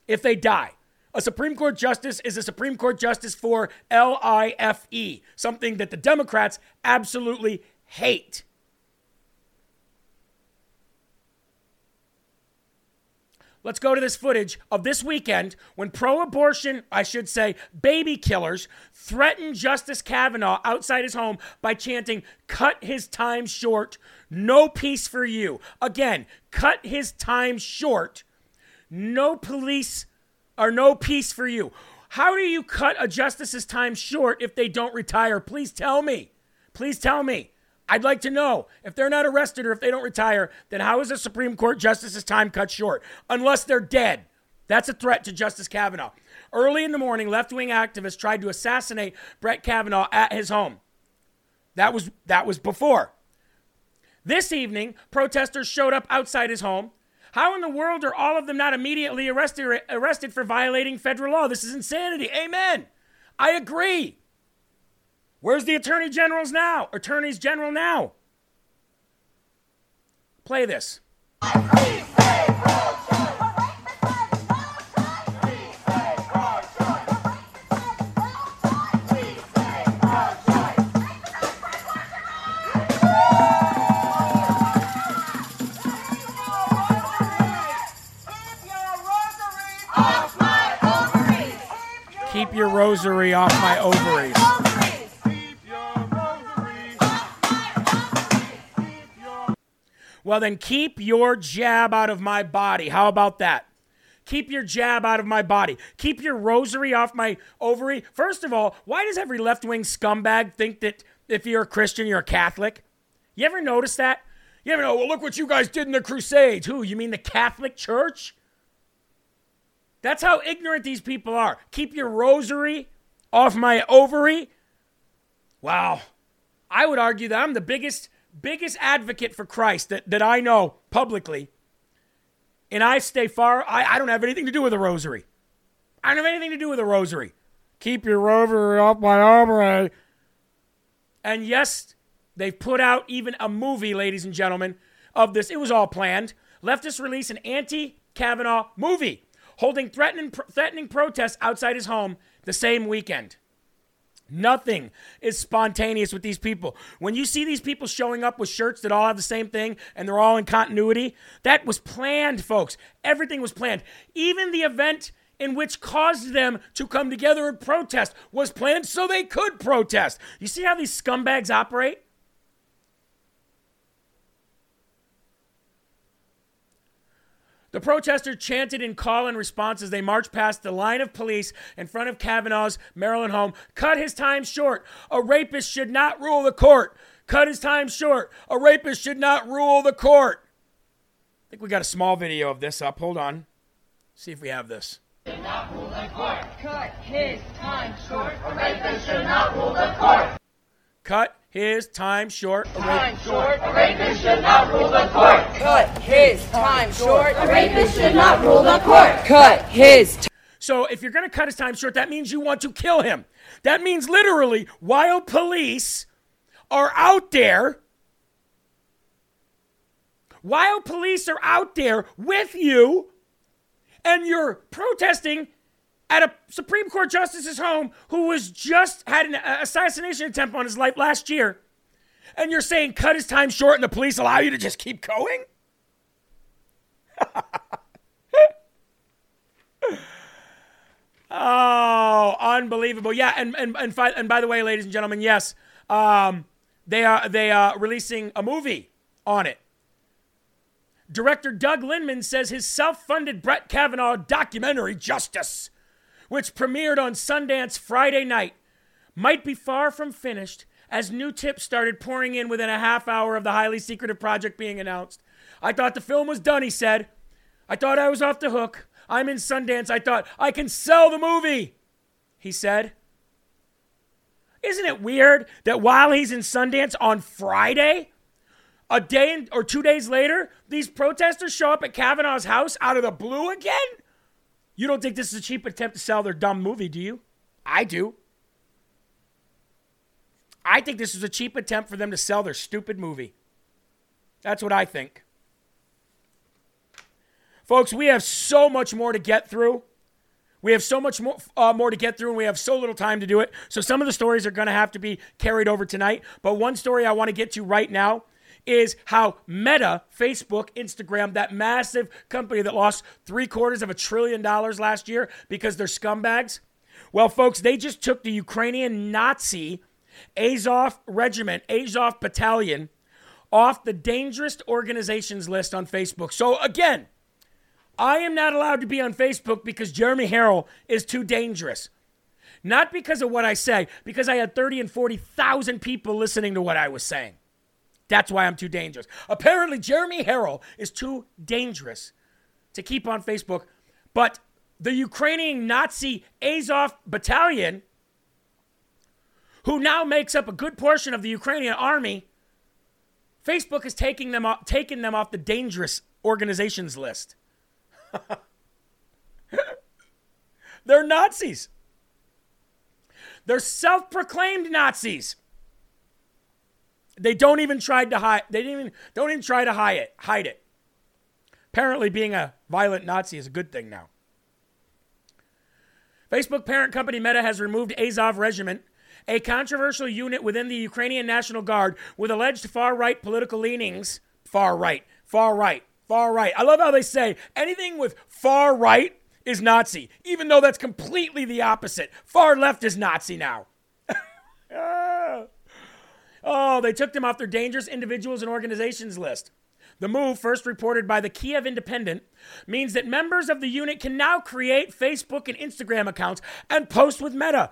If they die. A Supreme Court justice is a Supreme Court justice for L I F E, something that the Democrats absolutely hate. Let's go to this footage of this weekend when pro abortion, I should say, baby killers threatened Justice Kavanaugh outside his home by chanting, Cut his time short, no peace for you. Again, cut his time short, no police or no peace for you. How do you cut a justice's time short if they don't retire? Please tell me. Please tell me. I'd like to know if they're not arrested or if they don't retire, then how is a Supreme Court justice's time cut short? Unless they're dead. That's a threat to Justice Kavanaugh. Early in the morning, left wing activists tried to assassinate Brett Kavanaugh at his home. That was, that was before. This evening, protesters showed up outside his home. How in the world are all of them not immediately arrested, arrested for violating federal law? This is insanity. Amen. I agree. Where's the attorney generals now? Attorneys general now. Play this. Keep your rosary off my ovaries. Well, then keep your jab out of my body. How about that? Keep your jab out of my body. Keep your rosary off my ovary. First of all, why does every left wing scumbag think that if you're a Christian, you're a Catholic? You ever notice that? You ever know, well, look what you guys did in the Crusades. Who? You mean the Catholic Church? That's how ignorant these people are. Keep your rosary off my ovary. Wow. I would argue that I'm the biggest biggest advocate for Christ that, that I know publicly, and I stay far, I, I don't have anything to do with a rosary. I don't have anything to do with a rosary. Keep your rosary off my arm. And yes, they've put out even a movie, ladies and gentlemen, of this. It was all planned. Leftists release an anti Kavanaugh movie holding threatening, threatening protests outside his home the same weekend. Nothing is spontaneous with these people. When you see these people showing up with shirts that all have the same thing and they're all in continuity, that was planned, folks. Everything was planned. Even the event in which caused them to come together and protest was planned so they could protest. You see how these scumbags operate? The protesters chanted in call and response as they marched past the line of police in front of Kavanaugh's Maryland home. Cut his time short. A rapist should not rule the court. Cut his time short. A rapist should not rule the court. I think we got a small video of this up. Hold on. See if we have this. Cut his time short. A rapist should not rule the court. Cut his time short. A Time short. A rapist should not rule the court. Cut his time short. A rapist should not rule the court. Cut his. T- So if you're going to cut his time short, that means you want to kill him. That means literally, while police are out there, while police are out there with you, and you're protesting at a Supreme Court justice's home who was just had an assassination attempt on his life last year, and you're saying cut his time short and the police allow you to just keep going? Oh, unbelievable! Yeah, and and and, fi- and by the way, ladies and gentlemen, yes, um, they are they are releasing a movie on it. Director Doug Liman says his self-funded Brett Kavanaugh documentary Justice, which premiered on Sundance Friday night, might be far from finished as new tips started pouring in within a half hour of the highly secretive project being announced. I thought the film was done, he said. I thought I was off the hook. I'm in Sundance. I thought I can sell the movie, he said. Isn't it weird that while he's in Sundance on Friday, a day or two days later, these protesters show up at Kavanaugh's house out of the blue again? You don't think this is a cheap attempt to sell their dumb movie, do you? I do. I think this is a cheap attempt for them to sell their stupid movie. That's what I think. Folks, we have so much more to get through. We have so much more, uh, more to get through, and we have so little time to do it. So some of the stories are going to have to be carried over tonight. But one story I want to get to right now is how Meta, Facebook, Instagram, that massive company that lost three quarters of a trillion dollars last year because they're scumbags. Well, folks, they just took the Ukrainian Nazi Azov Regiment, Azov Battalion, off the dangerous organizations list on Facebook. So again, I am not allowed to be on Facebook because Jeremy Herrell is too dangerous. Not because of what I say, because I had 30 and 40,000 people listening to what I was saying. That's why I'm too dangerous. Apparently, Jeremy Herrell is too dangerous to keep on Facebook. But the Ukrainian Nazi Azov battalion, who now makes up a good portion of the Ukrainian army, Facebook is taking them off, taking them off the dangerous organizations list. They're Nazis. They're self-proclaimed Nazis. They don't even try to hide. They didn't even don't even try to hide it. Hide it. Apparently, being a violent Nazi is a good thing now. Facebook parent company Meta has removed Azov Regiment, a controversial unit within the Ukrainian National Guard with alleged far right political leanings. Far right, far right, far right. I love how they say anything with far right is Nazi, even though that's completely the opposite. Far left is Nazi now. Oh, they took them off their dangerous individuals and organizations list. The move, first reported by the Kiev Independent, means that members of the unit can now create Facebook and Instagram accounts and post with Meta,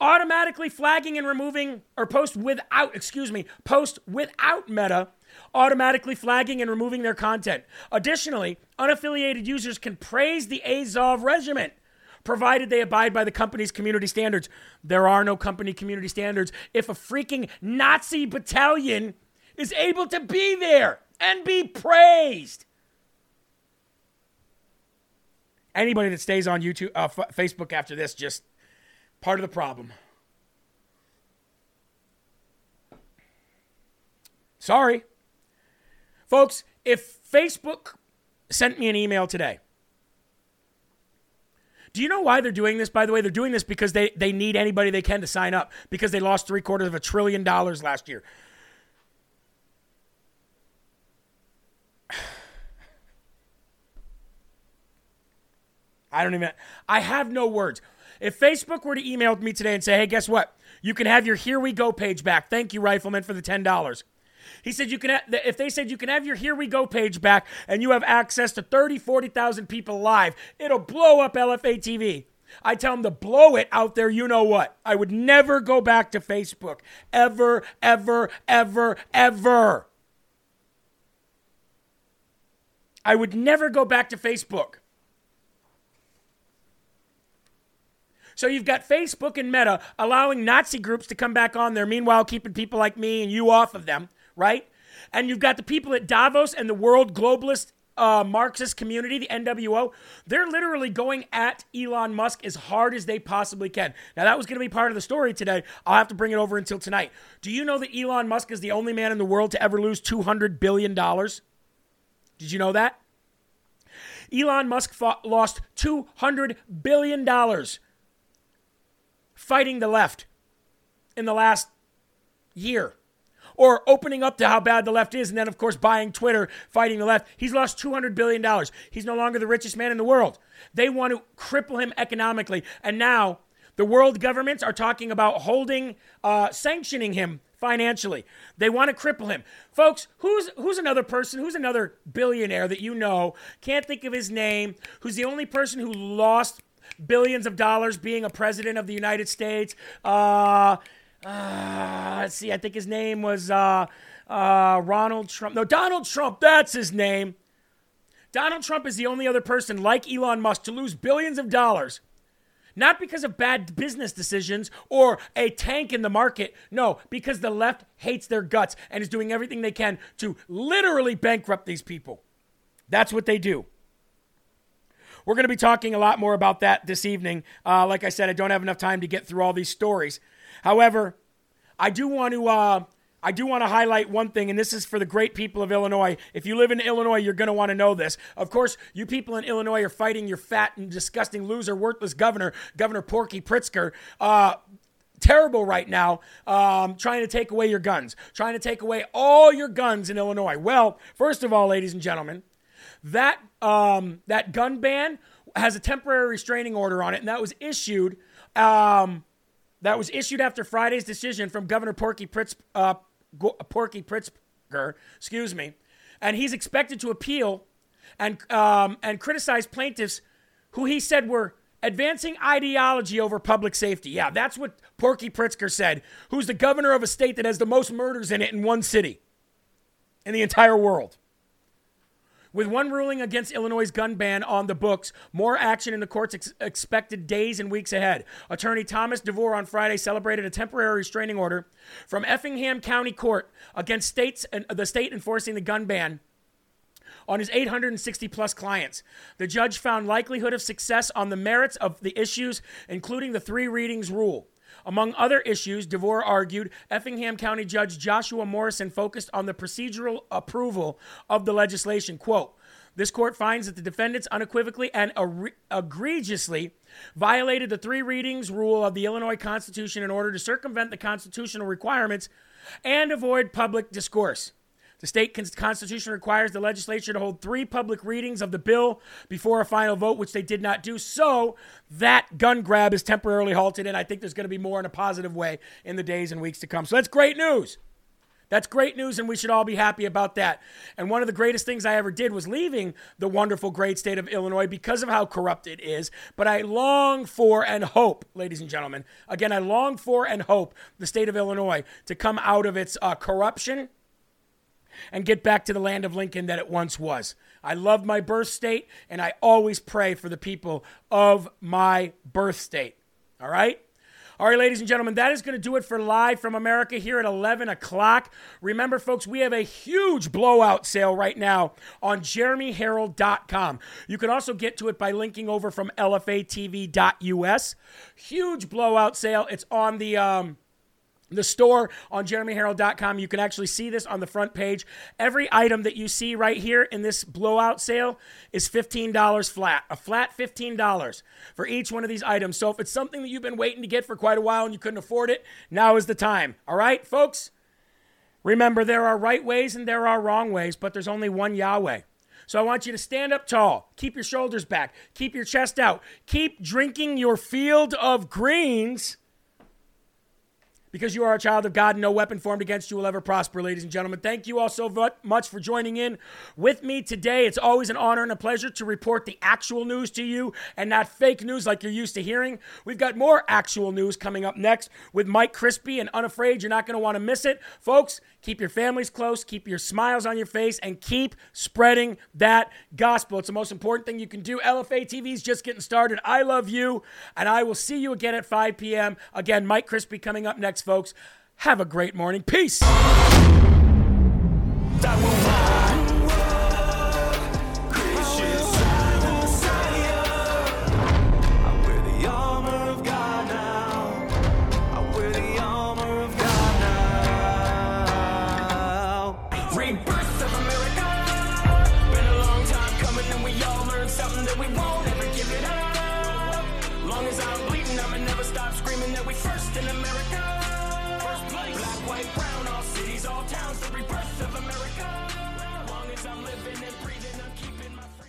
automatically flagging and removing, or post without, excuse me, post without Meta automatically flagging and removing their content. Additionally, unaffiliated users can praise the Azov regiment provided they abide by the company's community standards. There are no company community standards if a freaking Nazi battalion is able to be there and be praised. Anybody that stays on YouTube, uh, F- Facebook after this, just part of the problem. Sorry. Folks, if Facebook sent me an email today, do you know why they're doing this, by the way? They're doing this because they, they need anybody they can to sign up because they lost three quarters of a trillion dollars last year. I don't even, I have no words. If Facebook were to email me today and say, hey, guess what? You can have your Here We Go page back. Thank you, Rifleman, for the $10. He said you can if they said you can have your Here We Go page back and you have access to 30, 40,000 people live, it'll blow up LFA TV. I tell them to blow it out there, you know what? I would never go back to Facebook. Ever, ever, ever, ever. I would never go back to Facebook. So you've got Facebook and Meta allowing Nazi groups to come back on there, meanwhile, keeping people like me and you off of them right? And you've got the people at Davos and the world globalist uh, Marxist community, the NWO, they're literally going at Elon Musk as hard as they possibly can. Now, that was going to be part of the story today. I'll have to bring it over until tonight. Do you know that Elon Musk is the only man in the world to ever lose $200 billion? Did you know that? Elon Musk fought, lost $200 billion fighting the left in the last year or opening up to how bad the left is, and then, of course, buying Twitter, fighting the left. He's lost $200 billion. He's no longer the richest man in the world. They want to cripple him economically. And now the world governments are talking about holding, uh, sanctioning him financially. They want to cripple him. Folks, who's who's another person, who's another billionaire that you know, can't think of his name, who's the only person who lost billions of dollars being a president of the United States? Uh, uh, let's see, I think his name was uh, uh, Ronald Trump. No, Donald Trump, that's his name. Donald Trump is the only other person like Elon Musk to lose billions of dollars. Not because of bad business decisions or a tank in the market. No, because the left hates their guts and is doing everything they can to literally bankrupt these people. That's what they do. We're going to be talking a lot more about that this evening. Uh, like I said, I don't have enough time to get through all these stories. However, I do want to. Uh, I do want to highlight one thing, and this is for the great people of Illinois. If you live in Illinois, you're going to want to know this. Of course, you people in Illinois are fighting your fat and disgusting loser, worthless governor, Governor Porky Pritzker. Uh, terrible right now, um, trying to take away your guns, trying to take away all your guns in Illinois. Well, first of all, ladies and gentlemen, that um, that gun ban has a temporary restraining order on it, and that was issued. Um, that was issued after Friday's decision from Governor Porky Pritz, uh, Porky Pritzker, excuse me, and he's expected to appeal and um, and criticize plaintiffs who he said were advancing ideology over public safety. Yeah, that's what Porky Pritzker said, who's the governor of a state that has the most murders in it in one city in the entire world. With one ruling against Illinois' gun ban on the books, more action in the courts ex- expected days and weeks ahead. Attorney Thomas DeVore on Friday celebrated a temporary restraining order from Effingham County Court against states and uh, the state enforcing the gun ban on his 860 plus clients. The judge found likelihood of success on the merits of the issues, including the three readings rule. Among other issues, DeVore argued Effingham County Judge Joshua Morrison focused on the procedural approval of the legislation. Quote, this court finds that the defendants unequivocally and egregiously violated the three readings rule of the Illinois Constitution in order to circumvent the constitutional requirements and avoid public discourse. The state constitution requires the legislature to hold three public readings of the bill before a final vote, which they did not do. So that gun grab is temporarily halted, and I think there's going to be more in a positive way in the days and weeks to come. So that's great news. That's great news, and we should all be happy about that. And one of the greatest things I ever did was leaving the wonderful, great state of Illinois because of how corrupt it is. But I long for and hope, ladies and gentlemen, again, I long for and hope the state of Illinois to come out of its uh, corruption and get back to the land of Lincoln that it once was. I love my birth state, and I always pray for the people of my birth state. All right? All right, ladies and gentlemen, that is going to do it for Live from America here at 11 o'clock. Remember, folks, we have a huge blowout sale right now on jeremyherrell.com. You can also get to it by linking over from lfatv.us. Huge blowout sale. It's on the. Um, the store on jeremyherrell.com. You can actually see this on the front page. Every item that you see right here in this blowout sale is $15 flat, a flat $15 for each one of these items. So if it's something that you've been waiting to get for quite a while and you couldn't afford it, now is the time. All right, folks? Remember, there are right ways and there are wrong ways, but there's only one Yahweh. So I want you to stand up tall, keep your shoulders back, keep your chest out, keep drinking your field of greens because you are a child of God, and no weapon formed against you will ever prosper, ladies and gentlemen. Thank you all so much for joining in with me today. It's always an honor and a pleasure to report the actual news to you and not fake news like you're used to hearing. We've got more actual news coming up next with Mike Crispi and Unafraid. You're not going to want to miss it. Folks, keep your families close, keep your smiles on your face, and keep spreading that gospel. It's the most important thing you can do. LFA TV is just getting started. I love you, and I will see you again at 5 p.m. Again, Mike Crispi coming up next folks. Have a great morning. Peace.